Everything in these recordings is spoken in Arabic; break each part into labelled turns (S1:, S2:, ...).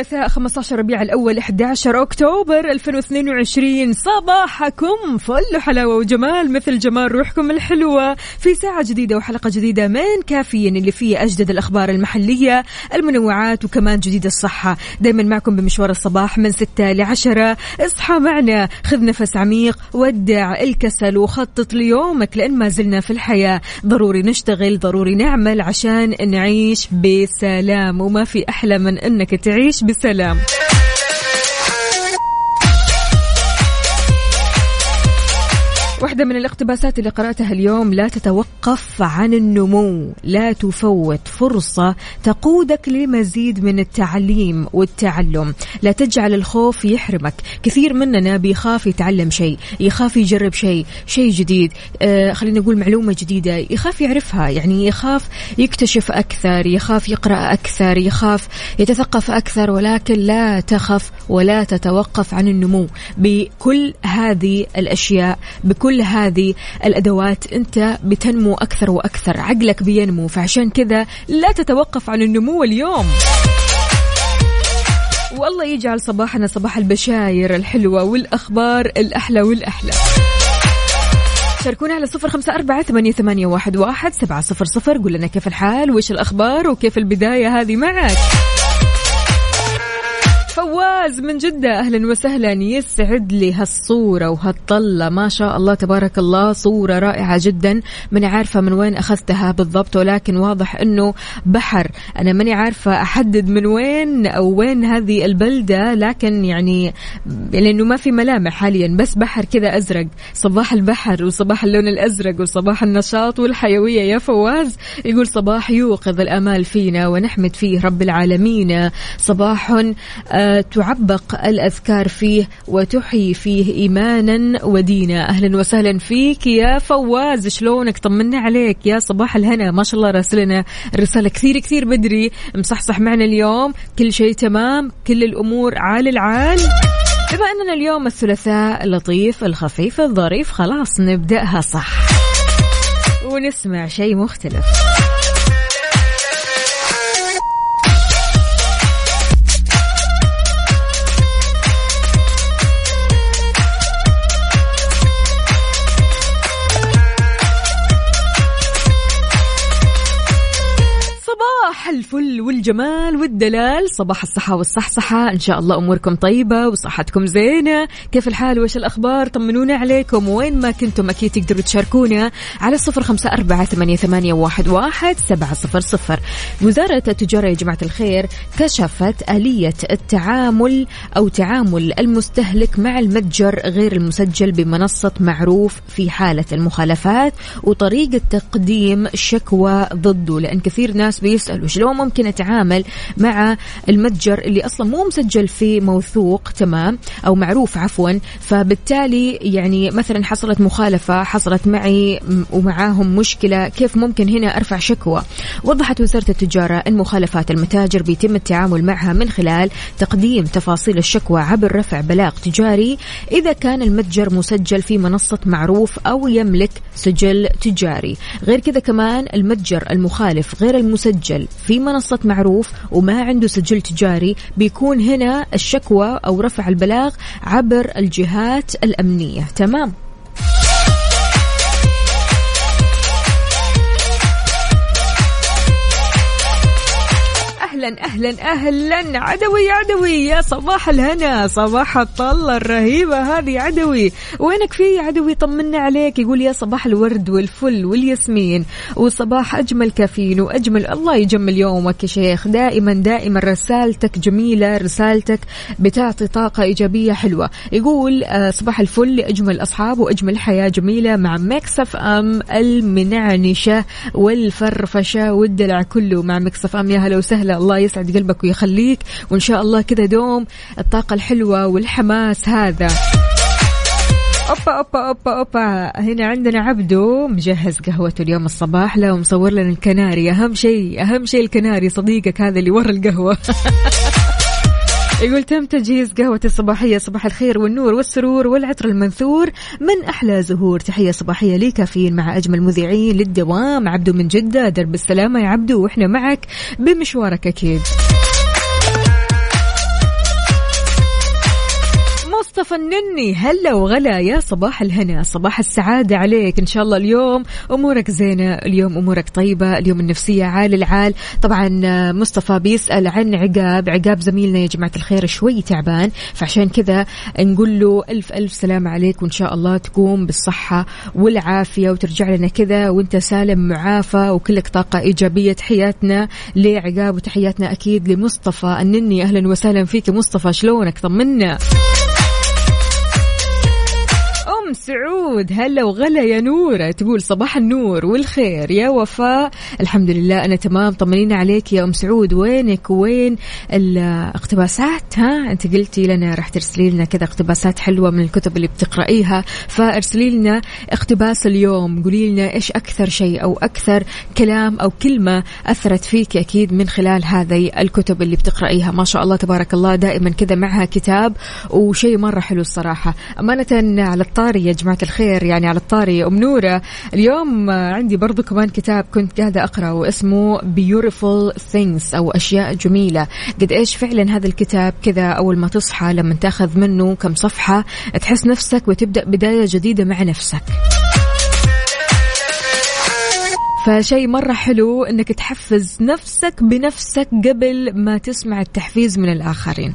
S1: الثلاثاء 15 ربيع الأول 11 أكتوبر 2022 صباحكم فل حلاوة وجمال مثل جمال روحكم الحلوة. في ساعة جديدة وحلقة جديدة من كافيين اللي فيه أجدد الأخبار المحلية المنوعات وكمان جديد الصحة. دايما معكم بمشوار الصباح من 6 ل 10 اصحى معنا خذ نفس عميق ودع الكسل وخطط ليومك لأن ما زلنا في الحياة. ضروري نشتغل ضروري نعمل عشان نعيش بسلام. وما في أحلى من أنك تعيش بسلام. واحدة من الاقتباسات اللي قرأتها اليوم لا تتوقف عن النمو لا تفوت فرصة تقودك لمزيد من التعليم والتعلم. لا تجعل الخوف يحرمك. كثير مننا بيخاف يتعلم شيء يخاف يجرب شيء شيء جديد. آه خلينا نقول معلومة جديدة. يخاف يعرفها يعني يخاف يكتشف أكثر يخاف يقرأ أكثر يخاف يتثقف أكثر ولكن لا تخف ولا تتوقف عن النمو. بكل هذه الأشياء بكل هذه الأدوات أنت بتنمو أكثر وأكثر. عقلك بينمو فعشان كذا لا تتوقف عن النمو اليوم. والله يجعل صباحنا صباح البشاير الحلوة والأخبار الأحلى والأحلى. شاركونا على صفر خمسة أربعة ثمانية, واحد سبعة صفر صفر. قول لنا كيف الحال؟ وإيش الأخبار؟ وكيف البداية هذه معك؟ فواز من جدة. أهلا وسهلا. يسعد لي هالصورة وهالطلة. ما شاء الله تبارك الله. صورة رائعة جدا. ماني عارفة من وين أخذتها بالضبط ولكن واضح أنه بحر. أنا ماني عارفة أحدد من وين أو وين هذه البلدة لكن يعني لأنه ما في ملامح حاليا. بس بحر كذا أزرق. صباح البحر وصباح اللون الأزرق وصباح النشاط والحيوية. يا فواز يقول صباح يوقظ الأمال فينا ونحمد فيه رب العالمين. صباح آه تعبق الأذكار فيه وتحيي فيه إيمانا ودينا. أهلا وسهلا فيك يا فواز شلونك؟ طمنا عليك يا صباح الهنا. ما شاء الله راسلنا الرسالة كثير كثير بدري. مصحصح معنا اليوم. كل شيء تمام؟ كل الأمور عال العال؟ بما أننا اليوم الثلاثاء اللطيف الخفيف الظريف خلاص نبدأها صح. ونسمع شيء مختلف. والجمال والدلال. صباح الصحة والصحصحة. إن شاء الله أموركم طيبة وصحتكم زينة. كيف الحال؟ وإيش الأخبار؟ طمنونا عليكم. وين ما كنتم أكيد تقدروا تشاركونا على صفر خمسة أربعة ثمانية, واحد سبعة صفر صفر. وزارة التجارة يا جماعة الخير كشفت آلية التعامل أو تعامل المستهلك مع المتجر غير المسجل بمنصة معروف في حالة المخالفات وطريقة تقديم شكوى ضده. لأن كثير ناس بيسألوا شلون ممكن أتعامل مع المتجر اللي أصلا مو مسجل في موثوق تمام؟ أو معروف عفوا. فبالتالي يعني مثلا حصلت مخالفة حصلت معي ومعاهم مشكلة كيف ممكن هنا أرفع شكوى؟ وضحت وزارة التجارة أن مخالفات المتاجر بيتم التعامل معها من خلال تقديم تفاصيل الشكوى عبر رفع بلاغ تجاري إذا كان المتجر مسجل في منصة معروف أو يملك سجل تجاري. غير كذا كمان المتجر المخالف غير المسجل في منصة معروف وما عنده سجل تجاري بيكون هنا الشكوى أو رفع البلاغ عبر الجهات الأمنية. تمام؟ أهلا أهلا أهلا. عدوي عدوي. يا صباح الهنا صباح الطلة الرهيبة هذه. عدوي وينك في عدوي؟ طمنا عليك. يقول يا صباح الورد والفل والياسمين. وصباح أجمل كافيين وأجمل الله يجمل يومك يا شيخ. دائما دائما رسالتك جميلة رسالتك بتعطي طاقة إيجابية حلوة. يقول آه، صباح الفل لاجمل أصحاب وأجمل حياة جميلة مع Mix FM المنعنشة والفرفشة والدلع كله مع Mix FM. يا هلا وسهلا. الله يسعد قلبك ويخليك. وإن شاء الله كذا دوم الطاقة الحلوة والحماس هذا. أوبا أوبا أوبا أوبا. هنا عندنا عبدو مجهز قهوته اليوم الصباح. له ومصور لنا الكناري. أهم شيء أهم شيء الكناري صديقك هذا اللي ورا القهوة. يقول تم تجهيز قهوة الصباحية صباح الخير والنور والسرور والعطر المنثور من أحلى زهور. تحية صباحية لي كافيين مع أجمل مذيعين للدوام. عبدو من جدة درب السلامة يا عبدو وإحنا معك بمشوارك أكيد. مصطفى النني هلا وغلا يا صباح الهنا صباح السعادة عليك. إن شاء الله اليوم أمورك زينة اليوم أمورك طيبة اليوم النفسية عال العال. طبعا مصطفى بيسأل عن عقاب عقاب زميلنا يا جماعة الخير شوي تعبان فعشان كذا نقول له ألف ألف سلام عليك وإن شاء الله تقوم بالصحة والعافية وترجع لنا كذا وأنت سالم معافى وكلك طاقة إيجابية. تحياتنا لعقاب وتحياتنا أكيد لمصطفى النني. أهلا وسهلا فيك مصطفى شلونك؟ طمنا. أم سعود؟ هلا وغلا يا نورة. تقول صباح النور والخير. يا وفاء. الحمد لله أنا تمام. طمنينا عليك يا أم سعود. وينك؟ وين الاقتباسات ها أنت قلتي لنا راح ترسلي لنا كذا اقتباسات حلوة من الكتب اللي بتقرأيها. فارسلي لنا اقتباس اليوم. قولي لنا إيش أكثر شيء أو أكثر كلام أو كلمة أثرت فيك أكيد من خلال هذه الكتب اللي بتقرأيها. ما شاء الله تبارك الله. دائما كذا معها كتاب وشيء مرة حلو الصراحة. أمانة على الطاري يا جماعة الخير يعني على الطاري أم نورة. اليوم عندي برضو كمان كتاب كنت قاعدة اقرا واسمه beautiful things أو أشياء جميلة. قد إيش فعلا هذا الكتاب كذا أول ما تصحى لما تأخذ منه كم صفحة تحس نفسك وتبدأ بداية جديدة مع نفسك. فشيء مرة حلو إنك تحفز نفسك بنفسك قبل ما تسمع التحفيز من الآخرين.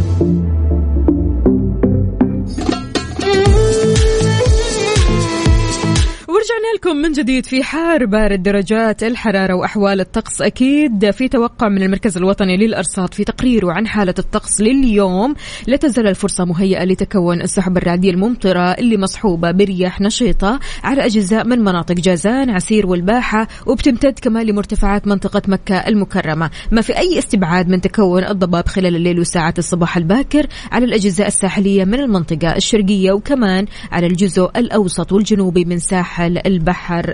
S1: لكم من جديد في حار بارد درجات الحرارة وأحوال الطقس. أكيد في توقع من المركز الوطني للأرصاد في تقريره عن حالة الطقس لليوم. لا تزال الفرصة مهيئة لتكون السحب الرعدية الممطرة اللي مصحوبة برياح نشيطة على أجزاء من مناطق جازان عسير والباحة وبتمتد كمان لمرتفعات منطقة مكة المكرمة. ما في أي استبعاد من تكون الضباب خلال الليل وساعات الصباح الباكر على الأجزاء الساحلية من المنطقة الشرقية وكمان على الجزء الأوسط والجنوبي من ساحل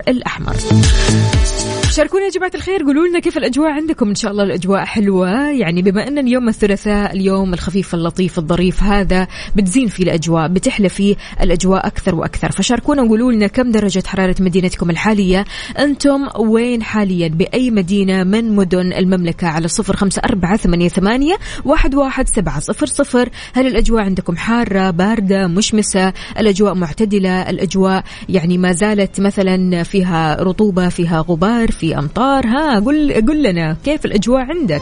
S1: الأحمر. شاركونا يا جماعة الخير قولوا لنا كيف الأجواء عندكم؟ إن شاء الله الأجواء حلوة. يعني بما أن اليوم الثلاثاء اليوم الخفيف اللطيف الظريف هذا بتزين فيه الأجواء بتحلى فيه الأجواء أكثر وأكثر. فشاركونا وقولوا لنا كم درجة حرارة مدينتكم الحالية. أنتم وين حاليا؟ بأي مدينة من مدن المملكة؟ على صفر خمسة أربعة ثمانية, ثمانية واحد, واحد سبعة صفر صفر. هل الأجواء عندكم حارة باردة مشمسة؟ الأجواء معتدلة الأجواء يعني ما زالت مثلا فيها رطوبة فيها غبار في أمطار. ها قل قل لنا كيف الأجواء عندك؟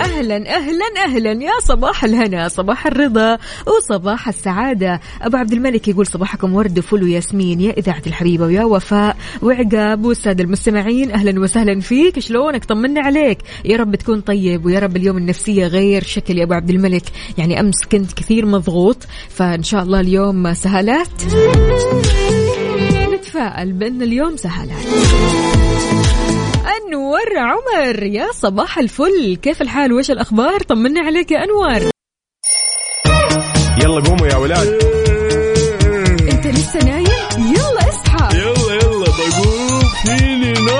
S1: أهلا أهلا أهلا. يا صباح الهنا صباح الرضا وصباح السعادة. أبو عبد الملك يقول صباحكم ورد وفل وياسمين. يا إذاعة الحبيبه ويا وفاء وعقاب والسادة المستمعين. أهلا وسهلا فيك. شلونك؟ طمنا عليك. يا رب تكون طيب ويا رب اليوم النفسية غير شكل يا أبو عبد الملك. يعني أمس كنت كثير مضغوط فإن شاء الله اليوم سهالات نتفائل بان اليوم سهالات أنور عمر يا صباح الفل. كيف الحال؟ وايش الأخبار؟ طمنا عليك يا أنور.
S2: يلا قوموا يا ولاد.
S1: أنت لسه نايم؟ يلا اصحى.
S2: يلا يلا بقوم. فيني نوم؟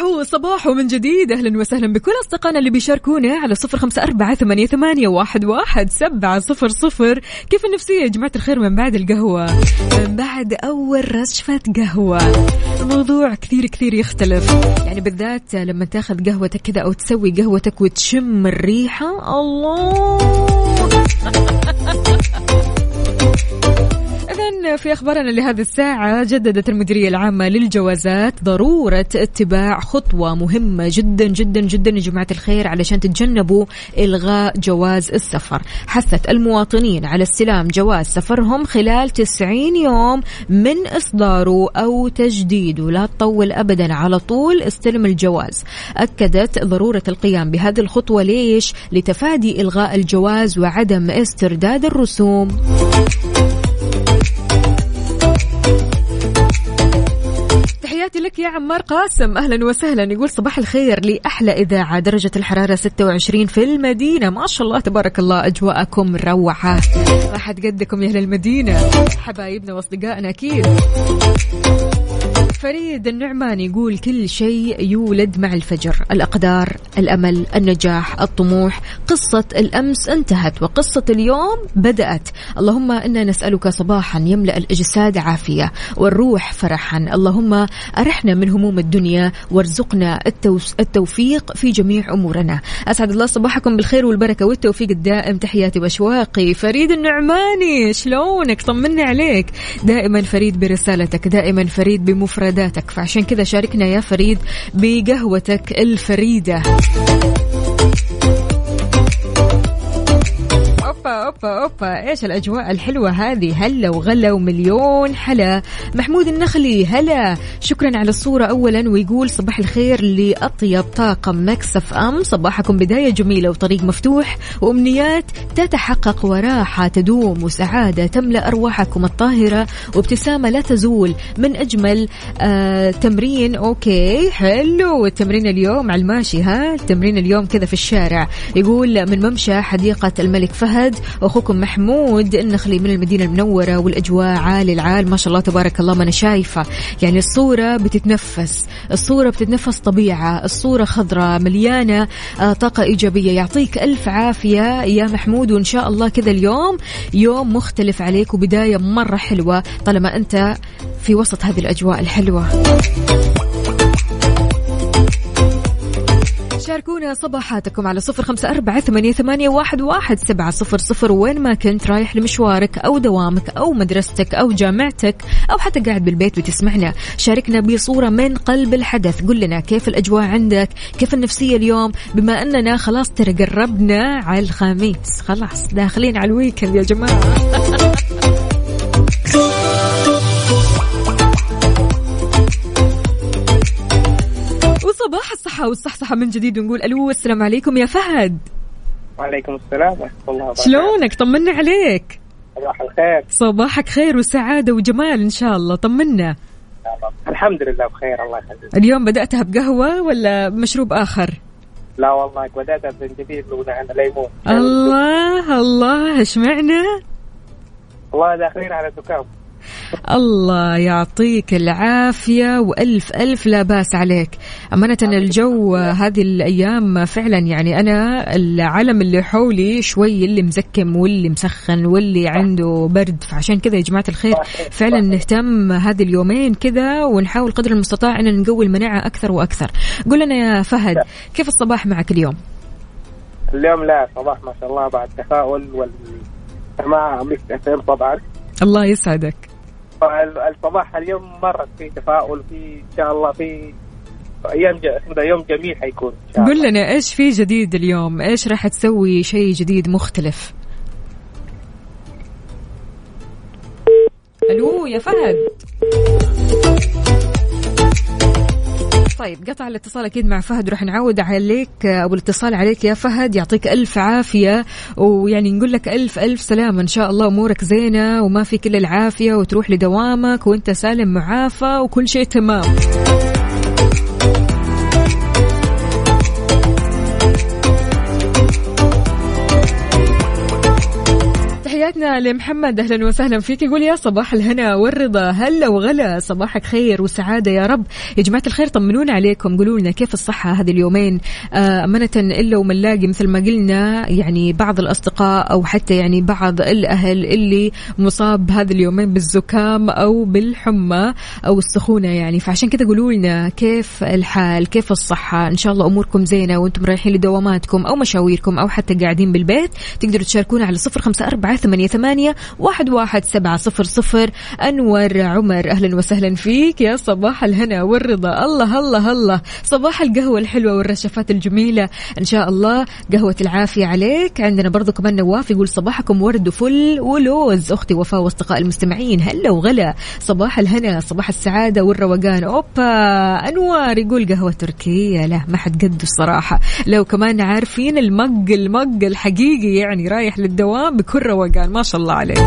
S1: الصباح ومن جديد. أهلا وسهلا بكل أصدقائنا اللي بيشاركونا على صفر خمسة أربعة ثمانية, ثمانية واحد, واحد سبعة صفر صفر. كيف النفسية يا جماعة الخير من بعد القهوة؟ من بعد أول رشفة قهوة. الموضوع كثير كثير يختلف. يعني بالذات لما تاخذ قهوتك كذا أو تسوي قهوتك وتشم الريحة. الله! إذا في أخبارنا لهذه الساعة جددت المديرية العامة للجوازات ضرورة اتباع خطوة مهمة جدا جدا جدا يا جماعة الخير علشان تتجنبوا إلغاء جواز السفر. حثت المواطنين على استلام جواز سفرهم خلال 90 يوم من إصداره أو تجديده لا تطول أبدا على طول استلم الجواز. أكدت ضرورة القيام بهذه الخطوة ليش؟ لتفادي إلغاء الجواز وعدم استرداد الرسوم. تحياتي لك يا عمار قاسم. أهلا وسهلا. يقول صباح الخير لأحلى إذاعة درجة الحرارة 26 في المدينة. ما شاء الله تبارك الله أجواءكم روعة. راح قدكم يا أهل المدينة. حبايبنا وأصدقائنا أكيد. فريد النعمان يقول كل شيء يولد مع الفجر. الأقدار الأمل النجاح الطموح. قصة الأمس انتهت وقصة اليوم بدأت. اللهم إنا نسألك صباحا يملأ الأجساد عافية والروح فرحا. اللهم أرحنا من هموم الدنيا وارزقنا التوفيق في جميع أمورنا. أسعد الله صباحكم بالخير والبركة والتوفيق الدائم. تحياتي وأشواقي. فريد النعماني شلونك؟ طمنا عليك. دائما فريد برسالتك دائما فريد بمفرداتك فعشان كذا شاركنا يا فريد بقهوتك الفريدة. أوبا أوبا أوبا. إيش الأجواء الحلوة هذه؟ هلا وغلا ومليون حلا. محمود النخلي هلا. شكرا على الصورة اولا ويقول صباح الخير لأطيب طاقم مكسف أم. صباحكم بداية جميلة وطريق مفتوح وأمنيات تتحقق وراحة تدوم وسعادة تملأ أرواحكم الطاهرة وابتسامة لا تزول من أجمل آه تمرين. أوكي حلو. التمرين اليوم على الماشي ها؟ التمرين اليوم كذا في الشارع. يقول من ممشى حديقة الملك فهد أخوكم محمود النخلي من المدينة المنورة والأجواء عالي العال ما شاء الله تبارك الله ما أنا شايفة. يعني الصورة بتتنفس الصورة بتتنفس طبيعة الصورة خضراء مليانة آه، طاقة إيجابية. يعطيك ألف عافية يا محمود وإن شاء الله كذا اليوم يوم مختلف عليك وبداية مرة حلوة طالما أنت في وسط هذه الأجواء الحلوة. شاركونا صباحاتكم على صفر خمسة أربعة ثمانية, واحد, سبعة صفر صفر. وين ما كنت رايح لمشوارك أو دوامك أو مدرستك أو جامعتك أو حتى قاعد بالبيت بتسمعنا شاركنا بصورة من قلب الحدث. قل لنا كيف الأجواء عندك؟ كيف النفسية اليوم؟ بما أننا خلاص ترى قربنا على الخميس. خلاص داخلين على الويكند يا جماعة. وصباح الصحة والصحصحة من جديد ونقول ألو السلام عليكم يا فهد.
S3: وعليكم السلام ورحمة الله وبركاته.
S1: شلونك؟ طمنا عليك.
S3: صباح الخير.
S1: صباحك خير وسعادة وجمال إن شاء الله. طمنا.
S3: الحمد لله بخير الله يخليك.
S1: اليوم بدأتها بقهوة ولا بمشروب آخر؟
S3: لا والله بدأت بزنجبيل ونعناع ليمون
S1: الله الله إيش معنى؟
S3: والله داخلين على دكان
S1: الله يعطيك العافية وألف ألف لا باس عليك. أمانة الجو هذه الأيام فعلا يعني أنا العالم اللي حولي شوي اللي مزكم واللي مسخن واللي عنده برد فعشان كذا يا جماعة الخير فعلا نهتم هذه اليومين كذا ونحاول قدر المستطاع أن نقوي المناعة أكثر وأكثر. قل لنا يا فهد كيف الصباح معك اليوم؟
S3: اليوم لا صباح ما شاء الله بعد تفاؤل والسماع Mix FM طبعا.
S1: الله يسعدك.
S3: الصباح اليوم مرة في تفاؤل في إن شاء الله في أيام ج... يوم جميل حيكون
S1: قل لنا إيش في جديد اليوم؟ إيش راح تسوي شيء جديد مختلف؟ ألو يا فهد. طيب قطع الاتصال أكيد مع فهد راح نعود عليك أو الاتصال عليك يا فهد يعطيك ألف عافية ويعني نقول لك ألف ألف سلامه إن شاء الله أمورك زينة وما في كل العافية وتروح لدوامك وأنت سالم معافى وكل شيء تمام. تحياتنا لمحمد أهلا وسهلا فيك. يقول يا صباح الهنا والرضا. هلا وغلا صباحك خير وسعادة يا رب؟ يا جماعة الخير طمنونا عليكم. قولوا لنا كيف الصحة هذه اليومين؟ آه، أمانة الا ومنلاقي مثل ما قلنا يعني بعض الأصدقاء أو حتى يعني بعض الأهل اللي مصاب هذه اليومين بالزكام أو بالحمى أو السخونة يعني. فعشان كذا قولوا لنا كيف الحال كيف الصحة؟ إن شاء الله أموركم زينة وأنتم رايحين لدواماتكم أو مشاويركم أو حتى قاعدين بالبيت. تقدروا تشاركونا على صفر خمسة أربعة ثمانية, ثمانية واحد, واحد سبعة صفر صفر. أنور عمر أهلا وسهلا فيك. يا صباح الهنا والرضا. الله الله الله. صباح القهوة الحلوة والرشفات الجميلة. إن شاء الله قهوة العافية عليك. عندنا برضو كمان نواف يقول صباحكم ورد وفل ولوز. أختي وفاء وأصدقاء المستمعين هلا وغلا. صباح الهنا صباح السعادة والروقان. أوبا أنوار يقول قهوة تركية. لا ما حد قده الصراحة. لو كمان عارفين المق المق الحقيقي يعني رايح للدوام بكل روقان. ما شاء الله عليك.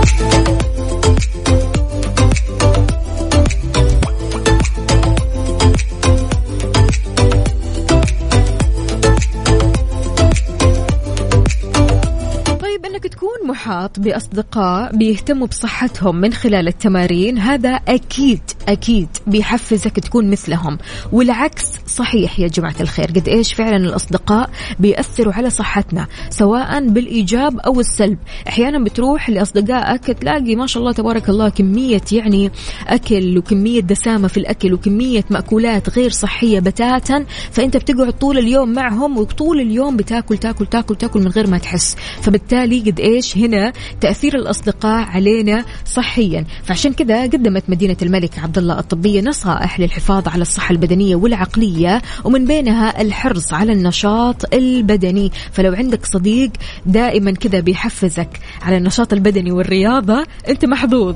S1: محاط بأصدقاء بيهتموا بصحتهم من خلال التمارين هذا أكيد أكيد بيحفزك تكون مثلهم. والعكس صحيح يا جماعة الخير قد إيش فعلا الأصدقاء بيأثروا على صحتنا سواء بالإيجاب أو السلب. أحيانا بتروح لأصدقائك تلاقي ما شاء الله تبارك الله كمية يعني أكل وكمية دسامة في الأكل وكمية مأكولات غير صحية بتاتا فأنت بتقعد طول اليوم معهم وطول اليوم بتاكل تاكل تاكل تاكل من غير ما تحس. فبالتالي قد هنا تأثير الأصدقاء علينا صحيا. فعشان كذا قدمت مدينة الملك عبد الله الطبيه نصائح للحفاظ على الصحة البدنية والعقلية ومن بينها الحرص على النشاط البدني. فلو عندك صديق دائما كذا بيحفزك على النشاط البدني والرياضة أنت محظوظ.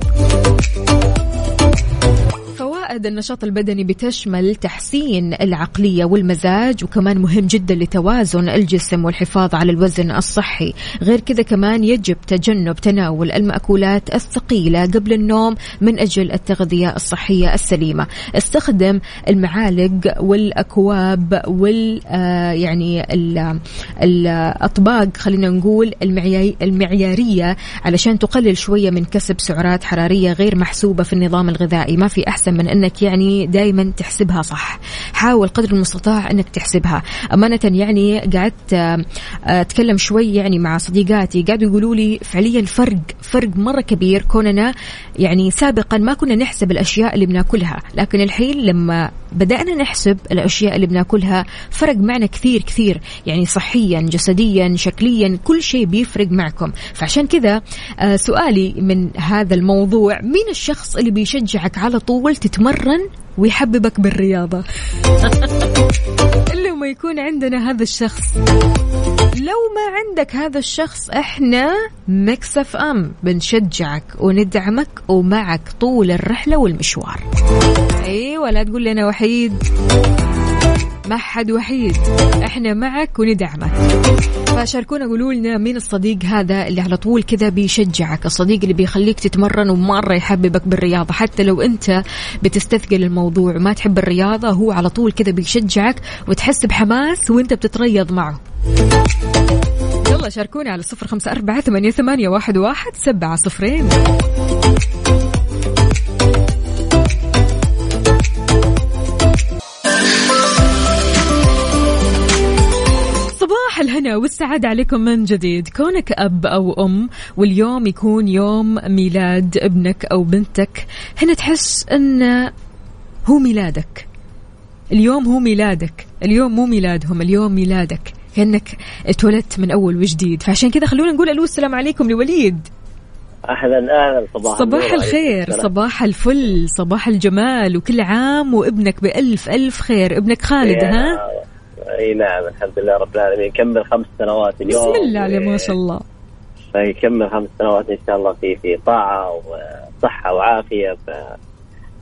S1: فوائد النشاط البدني بتشمل تحسين العقلية والمزاج وكمان مهم جدا لتوازن الجسم والحفاظ على الوزن الصحي. غير كذا كمان يجب تجنب تناول المأكولات الثقيلة قبل النوم من أجل التغذية الصحية السليمة. استخدم المعالق والأكواب وال آه يعني ال- الأطباق خلينا نقول المعيا- المعيارية علشان تقلل شوية من كسب سعرات حرارية غير محسوبة في النظام الغذائي. ما في أحسن من أنك يعني دائما تحسبها صح. حاول قدر المستطاع أنك تحسبها. أمانة يعني قعدت آه، أتكلم شوي يعني مع صديقاتي. قاعدوا يقولوا لي فعليا فرق فرق مرة كبير. كوننا يعني سابقا ما كنا نحسب الأشياء اللي بناكلها. لكن الحين لما بدأنا نحسب الأشياء اللي بناكلها فرق معنا كثير كثير. يعني صحيا جسديا شكليا كل شيء بيفرق معكم. فعشان كذا آه، سؤالي من هذا الموضوع مين الشخص اللي بيشجعك على طول تتمرن ويحببك بالرياضة. إلا ما يكون عندنا هذا الشخص. لو ما عندك هذا الشخص إحنا مكسف أم بنشجعك وندعمك ومعك طول الرحلة والمشوار. أيوه لا تقول لي أنا وحيد. حد وحيد. إحنا معك وندعمك. فشاركونا قولوا لنا مين الصديق هذا اللي على طول كذا بيشجعك الصديق اللي بيخليك تتمرن ومرة يحببك بالرياضة. حتى لو أنت بتستثقل الموضوع وما تحب الرياضة هو على طول كذا بيشجعك وتحس بحماس وأنت بتتريض معه. يلا شاركونا على صفر خمسة أربعة ثمانية, واحد سبعة صفرين. صباح الهنا والسعادة عليكم من جديد. كونك أب أو أم واليوم يكون يوم ميلاد ابنك أو بنتك هنا تحس أن هو ميلادك. اليوم هو ميلادك. اليوم مو ميلادهم اليوم ميلادك. كأنك اتولدت من أول وجديد. فعشان كذا خلونا نقول ألو السلام عليكم لوليد.
S4: أهلا أهلا. صباح
S1: صباح الخير. صباح الفل صباح الجمال وكل عام وابنك بألف ألف خير. ابنك خالد ها؟
S4: إي نعم الحمد لله رب العالمين. يكمل خمس سنوات اليوم.
S1: بسم الله عليه ما شاء الله.
S4: يكمل خمس سنوات إن شاء الله في في طاعة وصحه وعافية. ف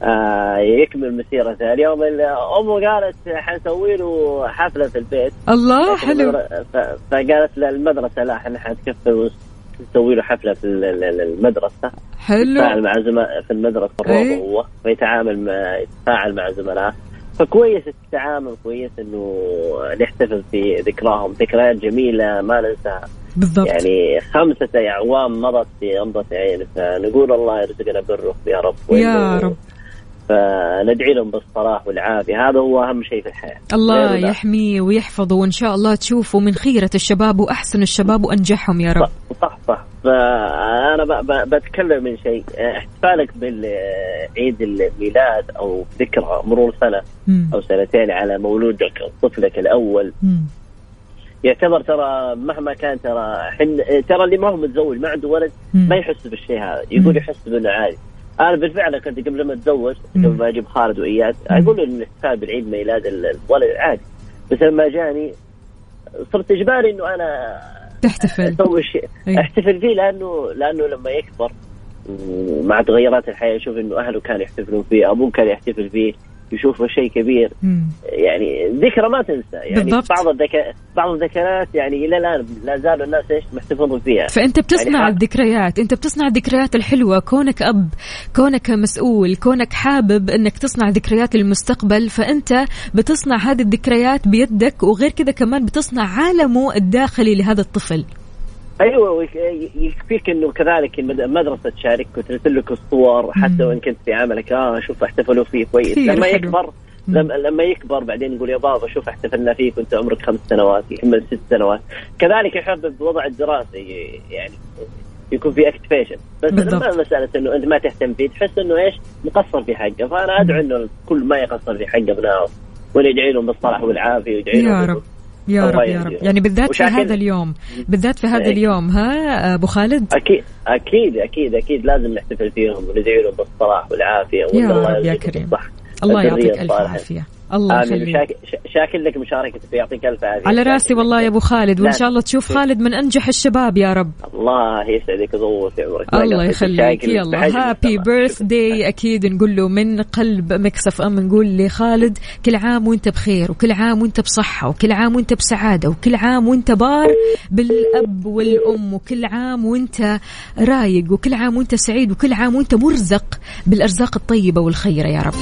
S4: آه يكمل مسيرته. اليوم ال- أمه قالت حنسوي له حفلة في البيت.
S1: الله حلو.
S4: فقالت للمدرسه لا إحنا حنتكفل ونسوي له حفلة في ال- ال- المدرسة.
S1: حلو.
S4: يتفاعل مع زملاء في
S1: المدرسة.
S4: الروضه هو ويتعامل مع يتفاعل مع زملائه. فكويس التعامل كويس إنه نحتفل في ذكراهم. ذكريات جميلة ما ننساها.
S1: بالضبط.
S4: يعني خمسة أعوام مضت في غمضة عين فنقول الله يرزقنا بره يا رب.
S1: يا رب.
S4: فندعي لهم بالصلاح والعافية هذا هو أهم شيء في الحياة
S1: الله. يحميه ويحفظه وإن شاء الله تشوفوا من خيرة الشباب وأحسن الشباب وأنجحهم يا رب
S4: صح صح ب- بتكلم من شيء احتفالك بالعيد الميلاد أو ذكرى مرور سنة
S1: مم.
S4: أو سنتين على مولودك أو طفلك الأول
S1: مم.
S4: يعتبر ترى مهما كان ترى حن ترى اللي ما هو متزوج ما عنده ولد. ما يحس بالشيء هذا يقول. يحس بانه عادي أنا بالفعل كنت قبل ما
S1: أتزوج.
S4: قبل ما أجيب خالد واياد. أقول له ان الاحتفال بالعيد ميلاد ال- الولد عادي بس لما جاني صرت إجباري إنه أنا
S1: تحتفل
S4: أسوي شيء
S1: إيه.
S4: أحتفل فيه لأنه لأنه لما يكبر مع تغيرات الحياة يشوف إنه أهله كانوا يحتفلون فيه ابوه كان يحتفل فيه يشوفه شيء كبير
S1: مم.
S4: يعني ذكرى ما تنسى يعني
S1: بالضبط.
S4: بعض الذك... بعض الذكريات يعني إلى الآن لا زالوا الناس إيش محتفظين فيها
S1: فأنت بتصنع
S4: يعني
S1: الذكريات أنت بتصنع الذكريات الحلوة كونك أب كونك مسؤول كونك حابب إنك تصنع ذكريات للمستقبل فأنت بتصنع هذه الذكريات بيدك وغير كذا كمان بتصنع عالمه الداخلي لهذا الطفل
S4: أيوه يكفيك إنه كذلك المد- المدرسة تشارك وترسل لك الصور حتى. وإن كنت في عملك آه شوف احتفلوا فيه كويس لما. يكبر. لما, لما يكبر بعدين يقول يا بابا شوف احتفلنا فيك وأنت عمرك خمس سنوات يكمل ست سنوات كذلك يحب بوضع الدراسي يعني يكون في اكتيفيشن بس
S1: بالضبط.
S4: مسألة إنه أنت ما تهتم فيه تحس إنه إيش مقصر في حقه فأنا أدعو إنه الكل ما يقصر في حق ابنائه وندعي لهم بالصلاح والعافية ويدعي لهم
S1: يا رب يا رب. يعني بالذات في هذا اليوم بالذات في هذا
S4: إيه.
S1: اليوم ها أبو خالد
S4: أكيد أكيد أكيد أكيد لازم نحتفل فيهم وندعي لهم بالصلاح والعافية
S1: يا رب يا كريم. الله يعطيك
S4: ألف.
S1: عافية الله
S4: آمين.
S1: يخليك.
S4: وشاك- ش- شاكر لك مشاركتك يعطيك ألف عافية.
S1: على
S4: رأسي
S1: والله. يا أبو خالد. وإن
S4: لا.
S1: شاء الله تشوف خالد من أنجح الشباب يا رب.
S4: الله يسعدك ويطول عمرك
S1: الله يخليك. يلا. Happy. birthday أكيد نقول له من قلب Mix FM نقول لخالد كل عام وأنت بخير وكل عام وأنت بصحة وكل عام وأنت بسعادة وكل عام وأنت بار بالأب والأم وكل عام وأنت رايق وكل عام وأنت سعيد وكل عام وأنت مرزق بالأرزاق الطيبة والخيرة يا رب.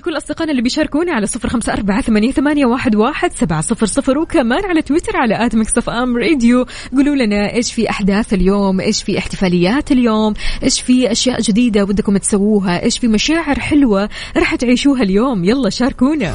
S1: لكل أصدقائنا اللي بيشاركونا على صفر خمسة أربعة ثمانية, واحد سبعة صفر صفر. وكمان على تويتر على at Mix FM Radio. قولوا لنا إيش في أحداث اليوم؟ إيش في احتفاليات اليوم؟ إيش في أشياء جديدة ودكم تسووها؟ إيش في مشاعر حلوة راح تعيشوها اليوم؟ يلا شاركونا.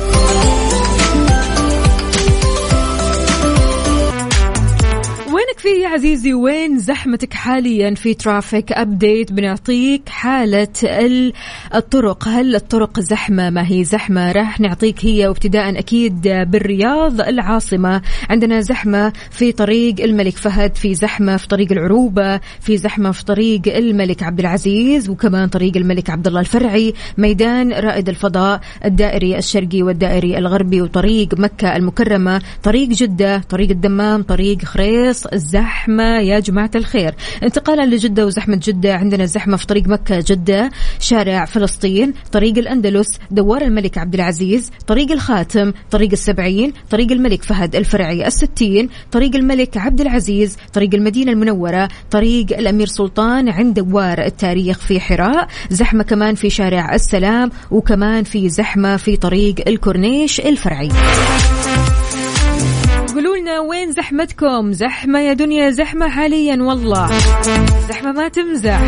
S1: فيه يا عزيزي وين زحمتك حاليا في traffic update بنعطيك حالة ال- الطرق. هل الطرق زحمة؟ ما هي زحمة؟ راح نعطيك هي وابتداء أكيد بالرياض العاصمة. عندنا زحمة في طريق الملك فهد في زحمة في طريق العروبة في زحمة في طريق الملك عبد العزيز وكمان طريق الملك عبد الله الفرعي. ميدان رائد الفضاء الدائري الشرقي والدائري الغربي وطريق مكة المكرمة طريق جدة طريق الدمام طريق خريص الزحمة يا جماعة الخير انتقالا لجدة وزحمة جدة. عندنا زحمة في طريق مكة جدة شارع فلسطين طريق الأندلس دوار الملك عبد العزيز طريق الخاتم طريق السبعين طريق الملك فهد الفرعي الستين طريق الملك عبد العزيز طريق المدينة المنورة طريق الأمير سلطان عند دوار التاريخ في حراء. زحمة كمان في شارع السلام وكمان في زحمة في طريق الكورنيش الفرعي. لنا وين زحمتكم؟ زحمة يا دنيا زحمة حاليا والله. زحمة ما تمزح.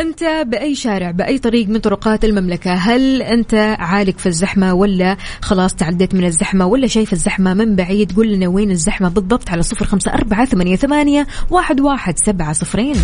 S1: أنت بأي شارع بأي طريق من طرقات المملكة هل أنت عالق في الزحمة ولا خلاص تعديت من الزحمة ولا شايف الزحمة من بعيد؟ قول لنا وين الزحمة بالضبط على صفر خمسة أربعة ثمانية, ثمانية واحد, واحد سبعة صفرين.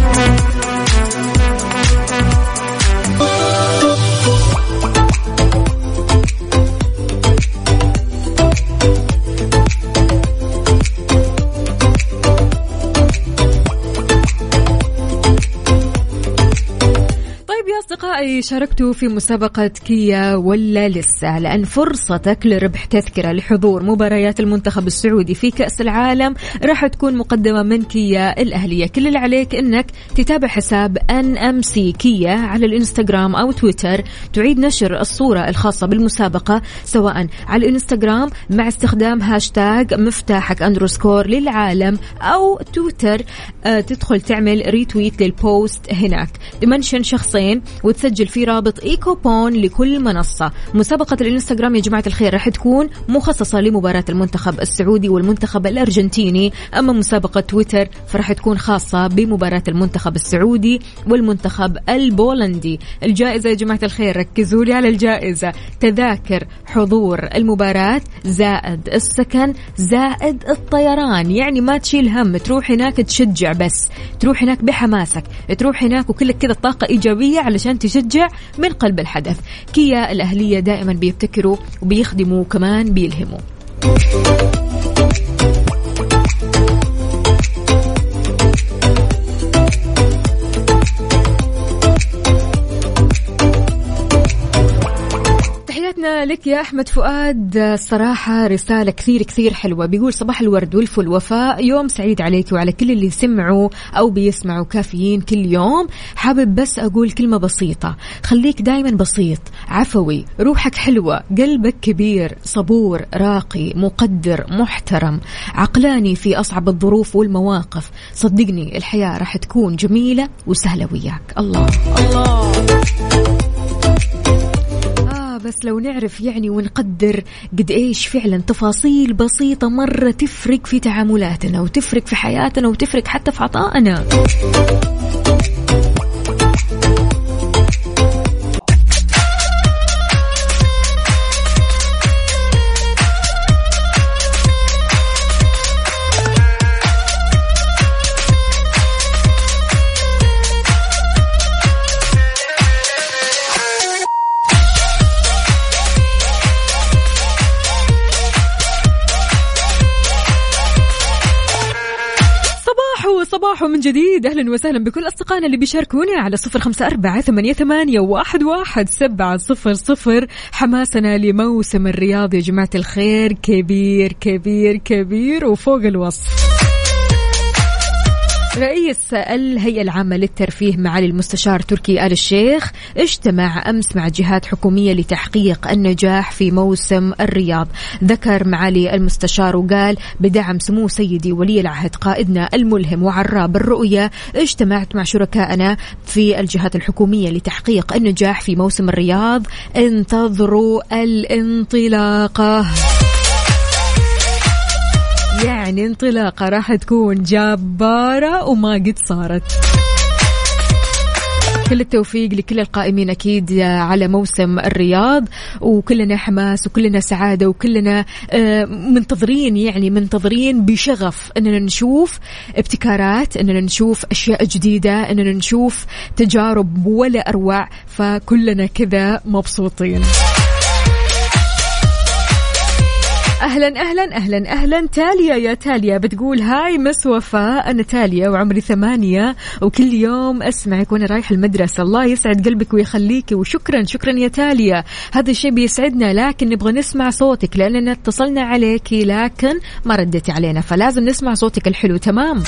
S1: أصدقائي شاركتوا في مسابقة كيا ولا لسه؟ لأن فرصتك لربح تذكرة لحضور مباريات المنتخب السعودي في كأس العالم راح تكون مقدمة من كيا الأهلية. كل اللي عليك أنك تتابع حساب NMC كيا على الإنستغرام أو تويتر. تعيد نشر الصورة الخاصة بالمسابقة سواء على الإنستغرام مع استخدام هاشتاج مفتاحك underscore للعالم أو تويتر. آه، تدخل تعمل retweet لل post هناك. تمنشن شخصين وتسجل في رابط e-coupon لكل منصة. مسابقة الإنستغرام يا جماعة الخير راح تكون مخصصة لمباراة المنتخب السعودي والمنتخب الأرجنتيني. أما مسابقة تويتر فراح تكون خاصة بمباراة المنتخب السعودي والمنتخب البولندي. الجائزة يا جماعة الخير ركزوا لي على الجائزة. تذاكر حضور المباراة زائد السكن زائد الطيران. يعني ما تشيل هم تروح هناك تشجع بس. تروح هناك بحماسك تروح هناك وكلك كذا طاقة إيجابية علشان تشجع من قلب الحدث. كيا الأهلية دائما بيبتكروا وبيخدموا كمان بيلهموا. تحياتنا لك يا أحمد فؤاد. صراحة رسالة كثير كثير حلوة. بيقول صباح الورد والفل وفاء. يوم سعيد عليك وعلى كل اللي سمعوا أو بيسمعوا كافيين كل يوم. حابب بس أقول كلمة بسيطة. خليك دايما بسيط عفوي روحك حلوة قلبك كبير صبور راقي مقدر محترم. عقلاني في أصعب الظروف والمواقف. صدقني الحياة راح تكون جميلة وسهلة وياك. الله. الله. آه بس لو نعرف يعني ونقدر قد إيش فعلا تفاصيل بسيطة مرة تفرق في تعاملاتنا وتفرق في حياتنا وتفرق حتى في عطائنا. صباحو من جديد. أهلا وسهلا بكل أصدقائنا اللي بيشاركونا على صفر خمسة أربعة ثمانية, ثمانية واحد, واحد سبعة صفر صفر. حماسنا لموسم الرياض يا جماعة الخير. كبير كبير كبير وفوق الوصف. رئيس الهيئة العامة للترفيه معالي المستشار تركي آل الشيخ اجتمع أمس مع جهات حكومية لتحقيق النجاح في موسم الرياض. ذكر معالي المستشار وقال بدعم سمو سيدي ولي العهد قائدنا الملهم وعراب الرؤية اجتمعت مع شركائنا في الجهات الحكومية لتحقيق النجاح في موسم الرياض. انتظروا الانطلاقة. يعني انطلاقة راح تكون جبارة وما قد صارت. كل التوفيق لكل القائمين أكيد على موسم الرياض وكلنا حماس وكلنا سعادة وكلنا آه، منتظرين يعني منتظرين بشغف إننا نشوف ابتكارات إننا نشوف أشياء جديدة إننا نشوف تجارب ولا أروع فكلنا كذا مبسوطين. أهلا أهلا أهلا أهلا. تاليا يا تاليا بتقول هاي مس وفاء. أنا تاليا وعمري ثمانية وكل يوم أسمعك وأنا رايح المدرسة. الله يسعد قلبك ويخليكي وشكرا شكرا يا تاليا. هذا الشيء بيسعدنا لكن نبغى نسمع صوتك لأننا اتصلنا عليكي لكن ما ردتي علينا فلازم نسمع صوتك الحلو. تمام؟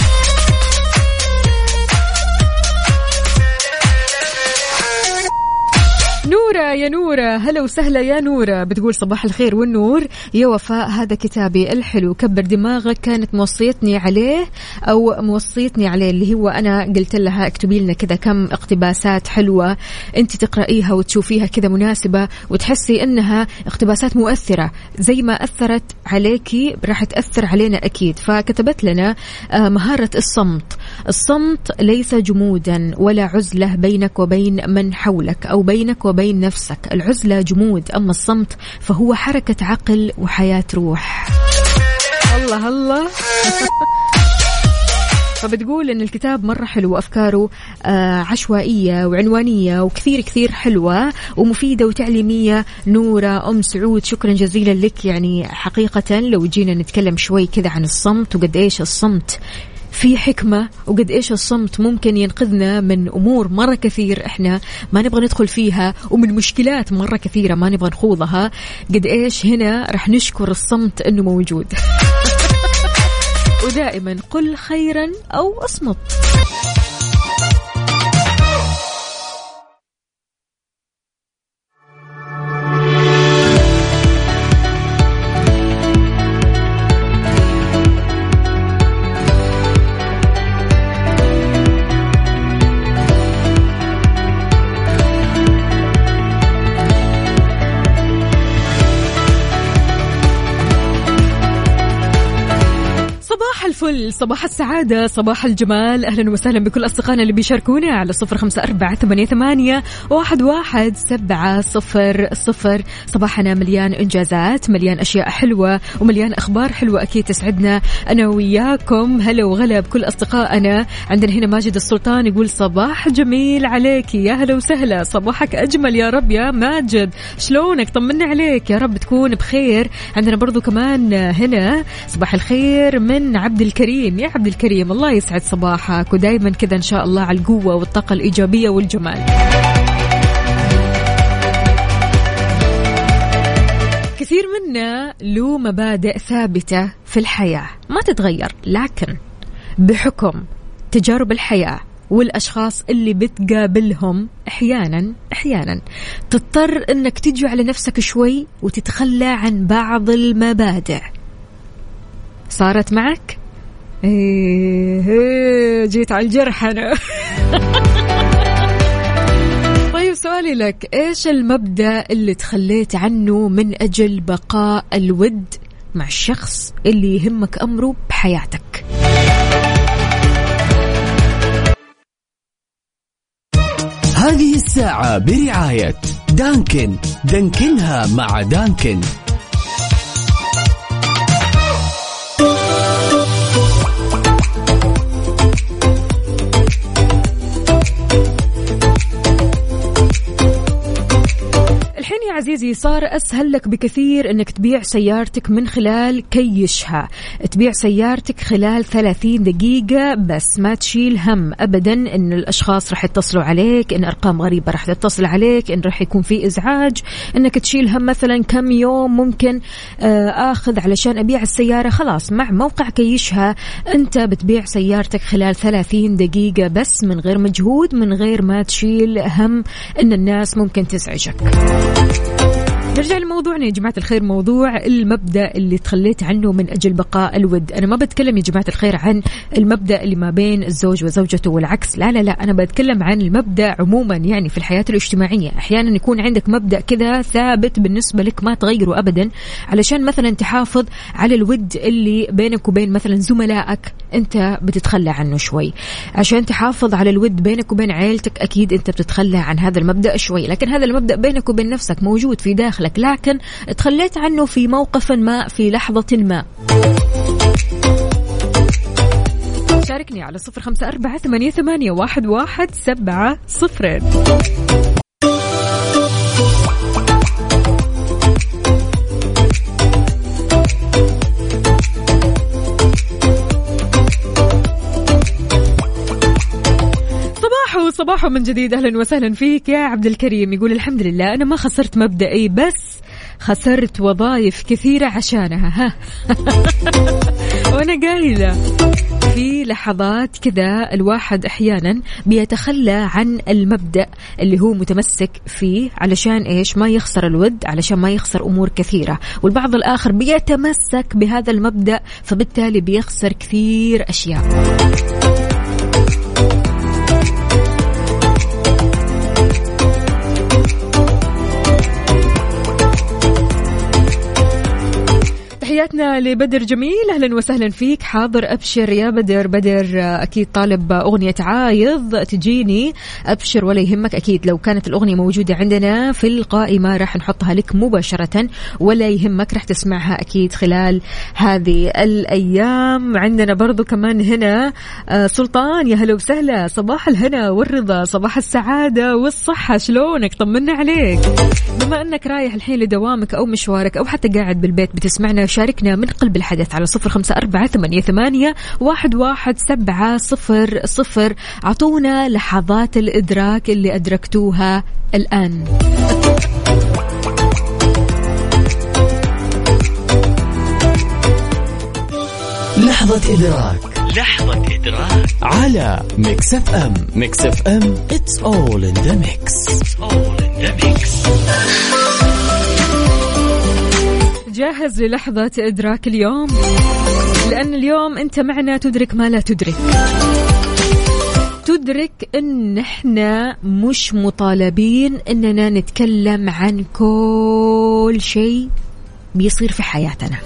S1: يا نورة هلا وسهلا يا نورة بتقول صباح الخير والنور. يا وفاء هذا كتابي الحلو. كبر دماغك. كانت موصيتني عليه أو موصيتني عليه اللي هو أنا قلت لها اكتبي لنا كذا كم اقتباسات حلوة أنت تقرأيها وتشوفيها كذا مناسبة وتحسي أنها اقتباسات مؤثرة. زي ما أثرت عليكي راح تأثر علينا أكيد. فكتبت لنا آه، مهارة الصمت. الصمت ليس جمودا ولا عزلة بينك وبين من حولك أو بينك وبين نفسك. العزلة جمود أما الصمت فهو حركة عقل وحياة روح. الله الله. فبتقول إن الكتاب مرة حلو افكاره آه عشوائية وعنوانية وكثير كثير حلوة ومفيدة وتعليمية. نورة أم سعود شكرا جزيلا لك. يعني حقيقة لو جينا نتكلم شوي كذا عن الصمت وقد إيش الصمت في حكمة وقد إيش الصمت ممكن ينقذنا من أمور مرة كثير إحنا ما نبغى ندخل فيها ومن مشكلات مرة كثيرة ما نبغى نخوضها. قد إيش هنا رح نشكر الصمت إنه موجود. ودائما قل خيرا أو أصمت. الفل صباح السعادة صباح الجمال. أهلا وسهلا بكل أصدقائنا اللي بيشاركونا على صفر خمسة أربعة ثمانية, ثمانية واحد, واحد سبعة صفر صفر. صباحنا مليان إنجازات مليان أشياء حلوة ومليان أخبار حلوة أكيد تسعدنا. أنا وياكم هلا وغلا بكل أصدقائنا. عندنا هنا ماجد السلطان يقول صباح جميل عليك. يا هلا وسهلا. صباحك أجمل يا رب يا ماجد. شلونك؟ طمنا عليك. يا رب تكون بخير. عندنا برضو كمان هنا صباح الخير من عبد الكريم. يا عبد الكريم الله يسعد صباحك. ودايما كذا إن شاء الله على القوة والطاقة الإيجابية والجمال. كثير منا له مبادئ ثابتة في الحياة. ما تتغير لكن بحكم تجارب الحياة والأشخاص اللي بتقابلهم أحيانا أحيانا تضطر إنك تجي على نفسك شوي وتتخلى عن بعض المبادئ. صارت معك؟ إيه إيه جيت على الجرح أنا. طيب سؤالي لك إيش المبدأ اللي تخليت عنه من أجل بقاء الود مع الشخص اللي يهمك أمره بحياتك؟
S5: هذه الساعة برعاية دانكن. دانكنها مع دانكن.
S1: عزيزي صار أسهل لك بكثير أنك تبيع سيارتك من خلال كيشها. تبيع سيارتك خلال 30 دقيقة بس ما تشيل هم أبدا أن الأشخاص رح يتصلوا عليك أن أرقام غريبة رح تتصل عليك أن رح يكون في إزعاج. أنك تشيل هم مثلا كم يوم ممكن آه، آخذ علشان أبيع السيارة. خلاص مع موقع كيشها أنت بتبيع سيارتك خلال 30 دقيقة بس من غير مجهود من غير ما تشيل هم أن الناس ممكن تزعجك. نرجع لموضوعنا يا جماعة الخير موضوع المبدأ اللي تخليت عنه من أجل بقاء الود. أنا ما بتكلم يا جماعة الخير عن المبدأ اللي ما بين الزوج وزوجته والعكس. لا لا لا أنا بتكلم عن المبدأ عموما يعني في الحياة الاجتماعية. أحيانا يكون عندك مبدأ كذا ثابت بالنسبة لك ما تغيره أبدا علشان مثلا تحافظ على الود اللي بينك وبين مثلا زملائك أنت بتتخلى عنه شوي. عشان تحافظ على الود بينك وبين عيلتك أكيد أنت بتتخلى عن هذا المبدأ شوي. لكن هذا المبدأ بينك وبين نفسك موجود في داخلك لكن تخليت عنه في موقف ما في لحظة ما. شاركني على صفر خمسة أربعة ثمانية واحد, واحد سبعة صفرين. صباحو من جديد أهلا وسهلا فيك يا عبد الكريم. يقول الحمد لله أنا ما خسرت مبدئي بس خسرت وظائف كثيرة عشانها ها. وأنا قايلة في لحظات كذا الواحد أحيانا بيتخلى عن المبدأ اللي هو متمسك فيه علشان إيش؟ ما يخسر الود علشان ما يخسر أمور كثيرة. والبعض الآخر بيتمسك بهذا المبدأ فبالتالي بيخسر كثير أشياء. تحياتنا لبدر جميل. أهلا وسهلا فيك. حاضر أبشر يا بدر. بدر أكيد طالب أغنية عايض. تجيني أبشر ولا يهمك أكيد. لو كانت الأغنية موجودة عندنا في القائمة راح نحطها لك مباشرة ولا يهمك. راح تسمعها أكيد خلال هذه الأيام. عندنا برضو كمان هنا آه، سلطان. يا هلا وسهلا. صباح الهنا والرضا. صباح السعادة والصحة. شلونك؟ طمنا عليك. بما أنك رايح الحين لدوامك أو مشوارك أو حتى قاعد بالبيت بتسمعنا شاركنا من قلب الحدث على صفر خمسة أربعة ثمانية, ثمانية واحد, واحد سبعة صفر صفر. عطونا لحظات الإدراك اللي أدركتوها الآن.
S5: لحظة إدراك. لحظة إدراك. على Mix FM. Mix FM it's all in the mix. It's all in the mix.
S1: جاهز للحظة إدراك اليوم؟ لأن اليوم أنت معنا تدرك ما لا تدرك. تدرك إن إحنا مش مطالبين إننا نتكلم عن كل شيء بيصير في حياتنا.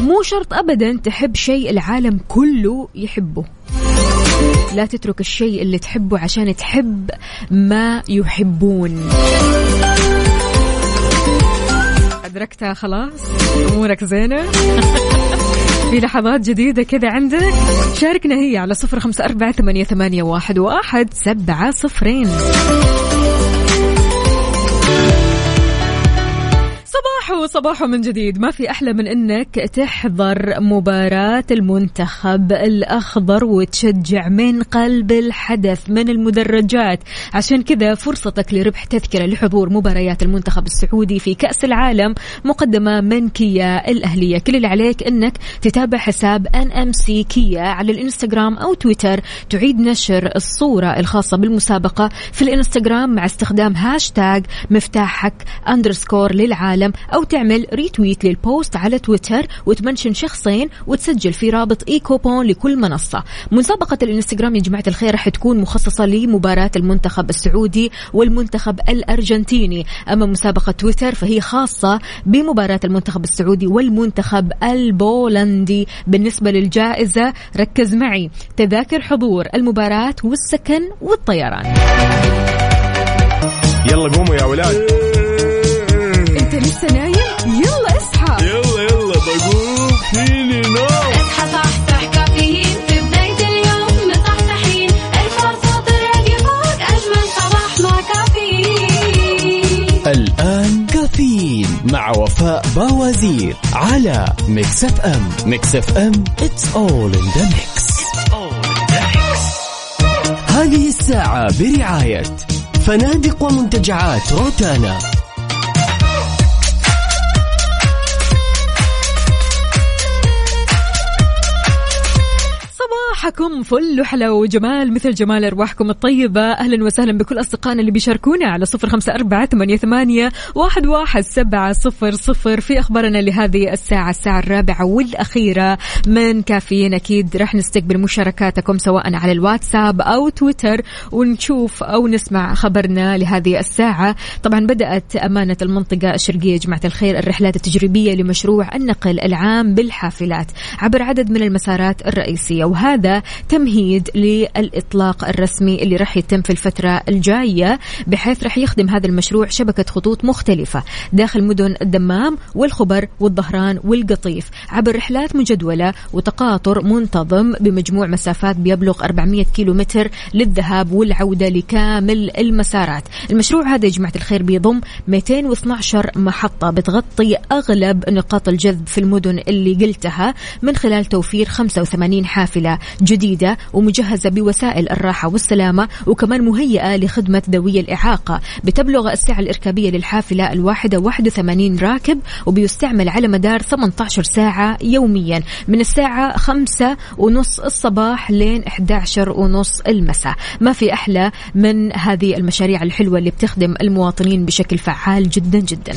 S1: مو شرط ابدا تحب شيء العالم كله يحبه. لا تترك الشيء اللي تحبه عشان تحب ما يحبون. أدركتها خلاص. أمورك زينة. في لحظات جديدة كذا عندك. شاركنا هي على صفر خمسة أربعة ثمانية, واحد, واحد سبعة صفرين. صباحو صباحو من جديد. ما في أحلى من أنك تحضر مباراة المنتخب الأخضر وتشجع من قلب الحدث من المدرجات. عشان كذا فرصتك لربح تذكرة لحضور مباريات المنتخب السعودي في كأس العالم مقدمة من كيا الأهلية. كل اللي عليك أنك تتابع حساب NMC كيا على الإنستغرام أو تويتر. تعيد نشر الصورة الخاصة بالمسابقة في الإنستغرام مع استخدام هاشتاج مفتاحك underscore للعالم أو تعمل retweet لل post على تويتر وتمنشن شخصين وتسجل في رابط e-coupon لكل منصة. مسابقة الإنستغرام يا جماعة الخير راح تكون مخصصة لمباراة المنتخب السعودي والمنتخب الأرجنتيني. أما مسابقة تويتر فهي خاصة بمباراة المنتخب السعودي والمنتخب البولندي. بالنسبة للجائزة ركز معي. تذاكر حضور المباراة والسكن والطيران.
S2: يلا قوموا يا ولاد.
S1: لسه نايم؟ يلا اصحى.
S2: يلا يلا بقوم فيني نوم.
S6: اصحى صحصح كافيين في بداية اليوم مصحصحين. الفرصة تراقي فوق أجمل صباح مع كافيين.
S5: الآن كافيين مع وفاء باوزير على Mix FM. Mix FM it's all in the mix. هذه الساعة برعاية فنادق ومنتجعات روتانا.
S1: صباحكم فل وحلاوة وجمال مثل جمال أرواحكم الطيبة. أهلا وسهلا بكل أصدقائنا اللي بيشاركونا على صفر خمسة أربعة ثمانية, واحد, واحد سبعة صفر صفر. في أخبارنا لهذه الساعة الساعة الرابعة والأخيرة. من كافيين أكيد راح نستقبل مشاركاتكم سواء على الواتساب أو تويتر ونشوف أو نسمع خبرنا لهذه الساعة. طبعا بدأت أمانة المنطقة الشرقية جماعة الخير الرحلات التجريبية لمشروع النقل العام بالحافلات عبر عدد من المسارات الرئيسية. وهذا تمهيد للإطلاق الرسمي اللي راح يتم في الفترة الجاية بحيث راح يخدم هذا المشروع شبكة خطوط مختلفة داخل مدن الدمام والخبر والظهران والقطيف عبر رحلات مجدولة وتقاطر منتظم بمجموع مسافات بيبلغ 400 كيلو متر للذهاب والعودة لكامل المسارات. المشروع هذا يا جماعة الخير بيضم 212 محطة بتغطي أغلب نقاط الجذب في المدن اللي قلتها من خلال توفير 85 حافلة. جديدة ومجهزة بوسائل الراحة والسلامة وكمان مهيئة لخدمة ذوي الإعاقة. بتبلغ السعة الإركابية للحافلة الواحدة 81 راكب وبيستعمل على مدار 18 ساعة يوميا من الساعة 5 ونص الصباح لين 11 ونص المساء. ما في أحلى من هذه المشاريع الحلوة اللي بتخدم المواطنين بشكل فعال جدا جدا.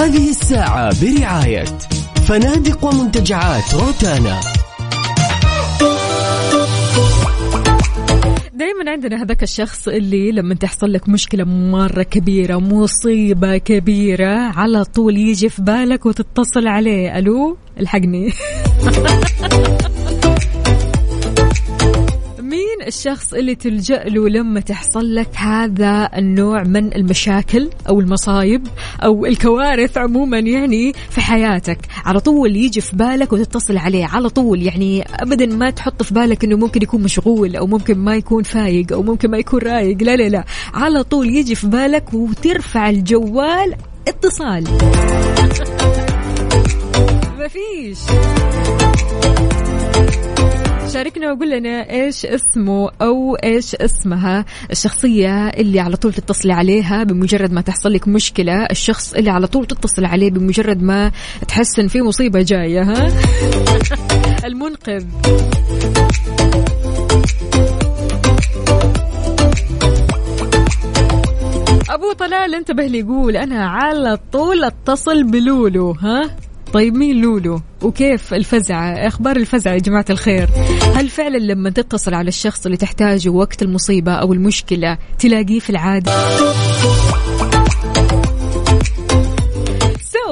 S5: هذه الساعة برعاية فنادق ومنتجعات روتانا.
S1: دائما عندنا هذاك الشخص اللي لما تحصل لك مشكلة مرة كبيرة مصيبة كبيرة على طول يجي في بالك وتتصل عليه. ألو؟ الحقني. الشخص اللي تلجأ له لما تحصل لك هذا النوع من المشاكل أو المصايب أو الكوارث عموما يعني في حياتك. على طول يجي في بالك وتتصل عليه. على طول يعني أبدا ما تحط في بالك أنه ممكن يكون مشغول أو ممكن ما يكون فايق أو ممكن ما يكون رايق. لا لا لا. على طول يجي في بالك وترفع الجوال اتصال. ما فيش. شاركنا وقول لنا إيش اسمه أو إيش اسمها الشخصية اللي على طول تتصلي عليها بمجرد ما تحصل لك مشكلة الشخص اللي على طول تتصل عليه بمجرد ما تحس ان في مصيبة جاية ها؟ المنقذ. أبو طلال انتبه لي يقول أنا على طول أتصل بلولو ها؟ طيب مين لولو؟ وكيف الفزعة أخبار الفزعة يا جماعة الخير. هل فعلا لما تتصل على الشخص اللي تحتاجه وقت المصيبة أو المشكلة تلاقيه في العادة؟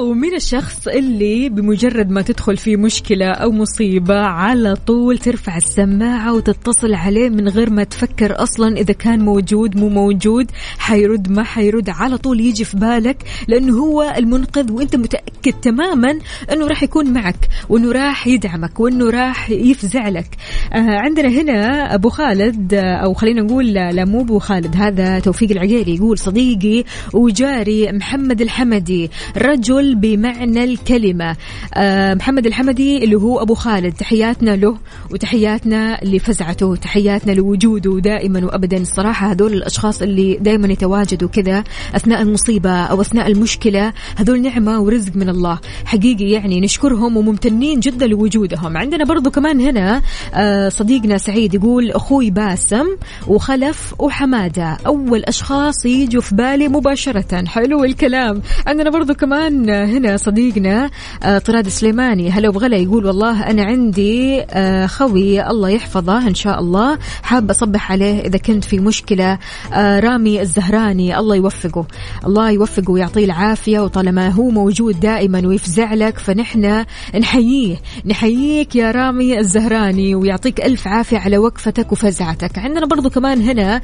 S1: سو مين الشخص اللي بمجرد ما تدخل في مشكلة أو مصيبة على طول ترفع السماعة وتتصل عليه من غير ما تفكر أصلا إذا كان موجود مو موجود حيرد ما حيرد على طول يجي في بالك لأنه هو المنقذ وأنت متأكد تماما أنه راح يكون معك وأنه راح يدعمك وأنه راح يفزع لك. آه عندنا هنا أبو خالد آه، أو خلينا نقول لا لا، مو أبو خالد هذا توفيق العقيلي يقول صديقي وجاري محمد الحمدي رجل بمعنى الكلمة. آه محمد الحمدي اللي هو أبو خالد تحياتنا له وتحياتنا لفزعته تحياتنا لوجوده دائما وأبدا. الصراحة هذول الأشخاص اللي دائما يتواجدوا كذا أثناء المصيبة أو أثناء المشكلة هذول نعمة ورزق من الله. حقيقي يعني نشكرهم وممتنين جدا لوجودهم. عندنا برضو كمان هنا آه صديقنا سعيد يقول أخوي باسم وخلف وحمادة. أول أشخاص يجوا في بالي مباشرة. حلو الكلام. عندنا برضو كمان هنا صديقنا آه طراد سليماني. هلا وبغلا يقول والله أنا عندي آه خوي الله يحفظه إن شاء الله. حاب أصبح عليه إذا كنت في مشكلة. آه رامي الزهراني الله يوفقه. الله يوفقه ويعطيه العافية وطالما هو موجود دائما ويفزع لك فنحن نحييه. نحييك يا رامي الزهراني ويعطيك ألف عافية على وقفتك وفزعتك. عندنا برضو كمان هنا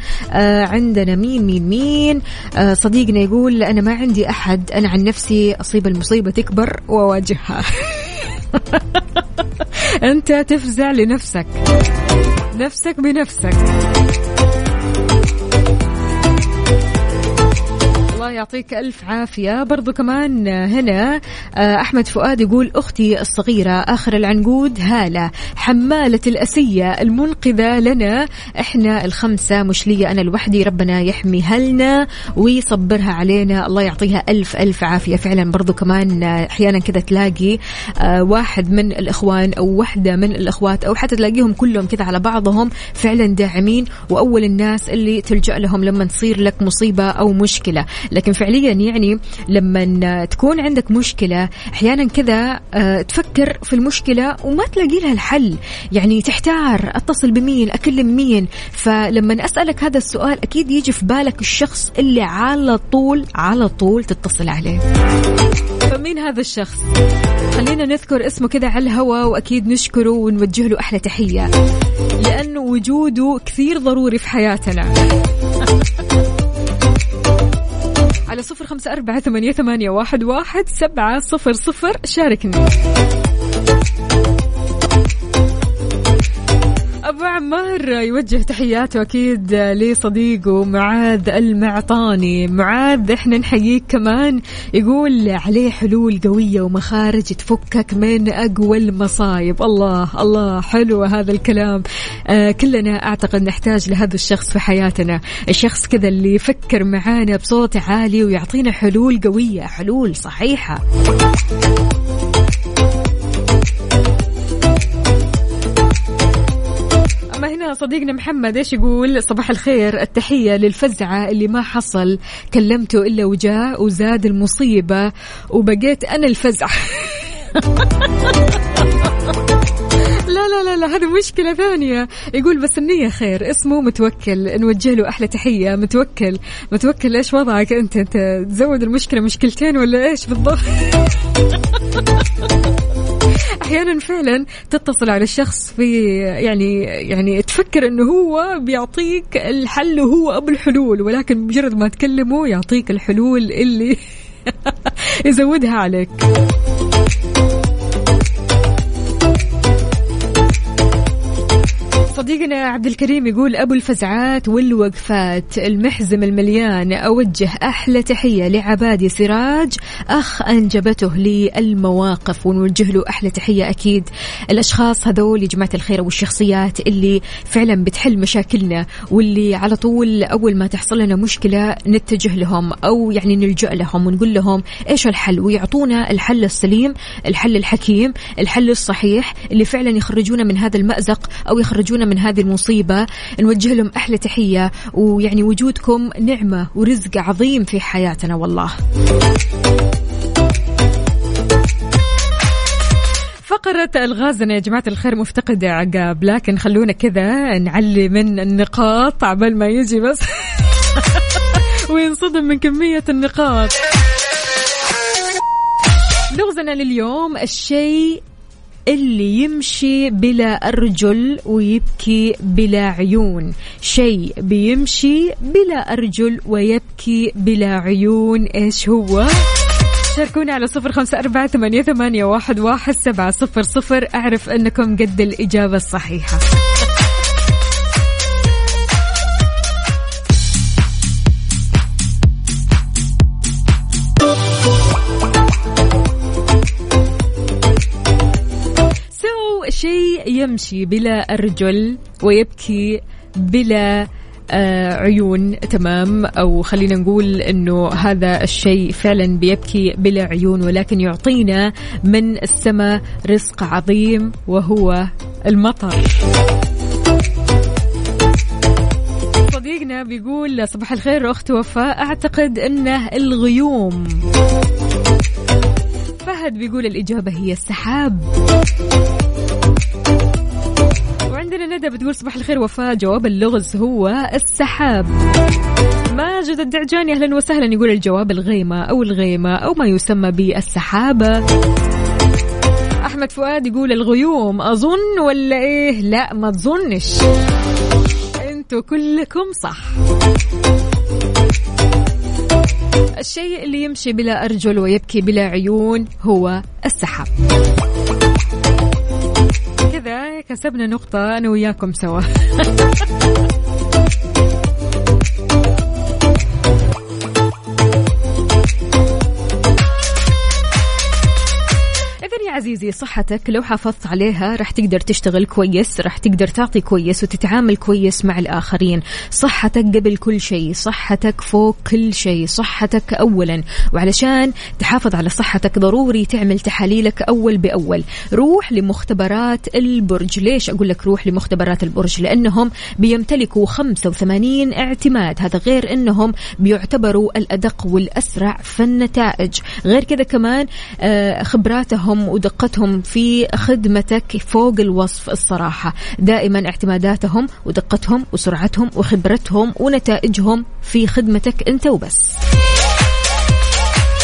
S1: عندنا مين مين مين؟ صديقنا يقول أنا ما عندي أحد أنا عن نفسي أصيب المصيبة تكبر وأواجهها أنت تفزع لنفسك. نفسك بنفسك. الله يعطيك ألف عافية. برضو كمان هنا آه، أحمد فؤاد يقول أختي الصغيرة آخر العنقود هالة حمالة الأسية المنقذة لنا. إحنا الخمسة مش لي أنا لوحدي ربنا يحمي هلنا ويصبرها علينا. الله يعطيها ألف ألف عافية. فعلا برضو كمان آه، أحيانا كذا تلاقي آه، واحد من الإخوان أو واحدة من الأخوات أو حتى تلاقيهم كلهم كذا على بعضهم فعلا داعمين. وأول الناس اللي تلجأ لهم لما تصير لك مصيبة أو مشكلة. لكن فعليا يعني لما تكون عندك مشكلة أحيانا كذا آه، تفكر في المشكلة وما تلاقي لها الحل. يعني تحتار أتصل بمين أكلم مين. فلما أسألك هذا السؤال أكيد يجي في بالك الشخص اللي على طول على طول تتصل عليه. فمين هذا الشخص؟ خلينا نذكر اسمه كذا على الهواء وأكيد نشكره ونوجه له أحلى تحية. لأنه وجوده كثير ضروري في حياتنا. على صفر خمسة أربعة ثمانية, ثمانية واحد, واحد سبعة صفر صفر. شاركني أبو عمار يوجه تحياته أكيد لصديقه معاذ المعطاني. معاذ إحنا نحييك كمان. يقول عليه حلول قوية ومخارج تفكك من أقوى المصايب. الله الله حلو هذا الكلام. آه كلنا أعتقد نحتاج لهذا الشخص في حياتنا. الشخص كذا اللي يفكر معانا بصوت عالي ويعطينا حلول قوية حلول صحيحة. صديقنا محمد إيش يقول؟ صباح الخير. التحية للفزعة اللي ما حصل. كلمته إلا وجاء وزاد المصيبة وبقيت أنا الفزعة. لا لا لا لا هذه مشكلة ثانية. يقول بس النية خير. اسمه متوكل. نوجه له أحلى تحية. متوكل. متوكل إيش وضعك أنت؟ أنت تزود المشكلة مشكلتين ولا إيش بالضبط؟ أحيانا فعلا تتصل على الشخص في يعني يعني تفكر إنه هو بيعطيك الحل وهو أبو الحلول ولكن مجرد ما تكلمه يعطيك الحلول اللي يزودها عليك. صديقنا عبد الكريم يقول أبو الفزعات والوقفات المحزم المليان أوجه أحلى تحية لعبادي سراج أخ أنجبته لي المواقف ونوجه له أحلى تحية أكيد. الأشخاص هذول يا جماعة الخير والشخصيات اللي فعلا بتحل مشاكلنا واللي على طول أول ما تحصل لنا مشكلة نتجه لهم أو يعني نلجأ لهم ونقول لهم إيش الحل؟ ويعطونا الحل السليم الحل الحكيم الحل الصحيح اللي فعلا يخرجونا من هذا المأزق أو يخرجونا من هذه المصيبة نوجه لهم أحلى تحية ويعني وجودكم نعمة ورزق عظيم في حياتنا والله. فقرة الغازنا يا جماعة الخير مفتقدة عقاب. لكن خلونا كذا نعلي من النقاط عبال ما يجي بس. وينصدم من كمية النقاط. لغزنا لليوم الشيء اللي يمشي بلا أرجل ويبكي بلا عيون. شيء بيمشي بلا أرجل ويبكي بلا عيون. إيش هو؟ شاركونا على صفر خمسة أربعة ثمانية, ثمانية واحد, واحد سبعة صفر صفر. أعرف أنكم قد الإجابة الصحيحة. يمشي بلا أرجل ويبكي بلا آه عيون تمام؟ أو خلينا نقول إنه هذا الشيء فعلا بيبكي بلا عيون ولكن يعطينا من السماء رزق عظيم وهو المطر. صديقنا بيقول صباح الخير أخت وفاء. أعتقد إنه الغيوم. فهد بيقول الإجابة هي السحاب. وعندنا ندى بتقول صباح الخير وفاء. جواب اللغز هو السحاب. ماجد الدعجاني أهلا وسهلا يقول الجواب الغيمة أو الغيمة أو ما يسمى بالسحابة أحمد فؤاد يقول الغيوم أظن ولا إيه؟ لا ما تظنش. أنتوا كلكم صح. الشيء اللي يمشي بلا أرجل ويبكي بلا عيون هو السحاب. كسبنا نقطة أنا وياكم سوا. عزيزي صحتك لو حافظت عليها راح تقدر تشتغل كويس راح تقدر تعطي كويس وتتعامل كويس مع الآخرين. صحتك قبل كل شيء صحتك فوق كل شيء صحتك أولا. وعلشان تحافظ على صحتك ضروري تعمل تحاليلك أول بأول. روح لمختبرات البرج. ليش أقول لك روح لمختبرات البرج؟ لأنهم بيمتلكوا 85 اعتماد. هذا غير أنهم بيعتبروا الأدق والأسرع في النتائج. غير كذا كمان آه، خبراتهم ودقتهم في خدمتك فوق الوصف الصراحة. دائما اعتماداتهم ودقتهم وسرعتهم وخبرتهم ونتائجهم في خدمتك أنت وبس.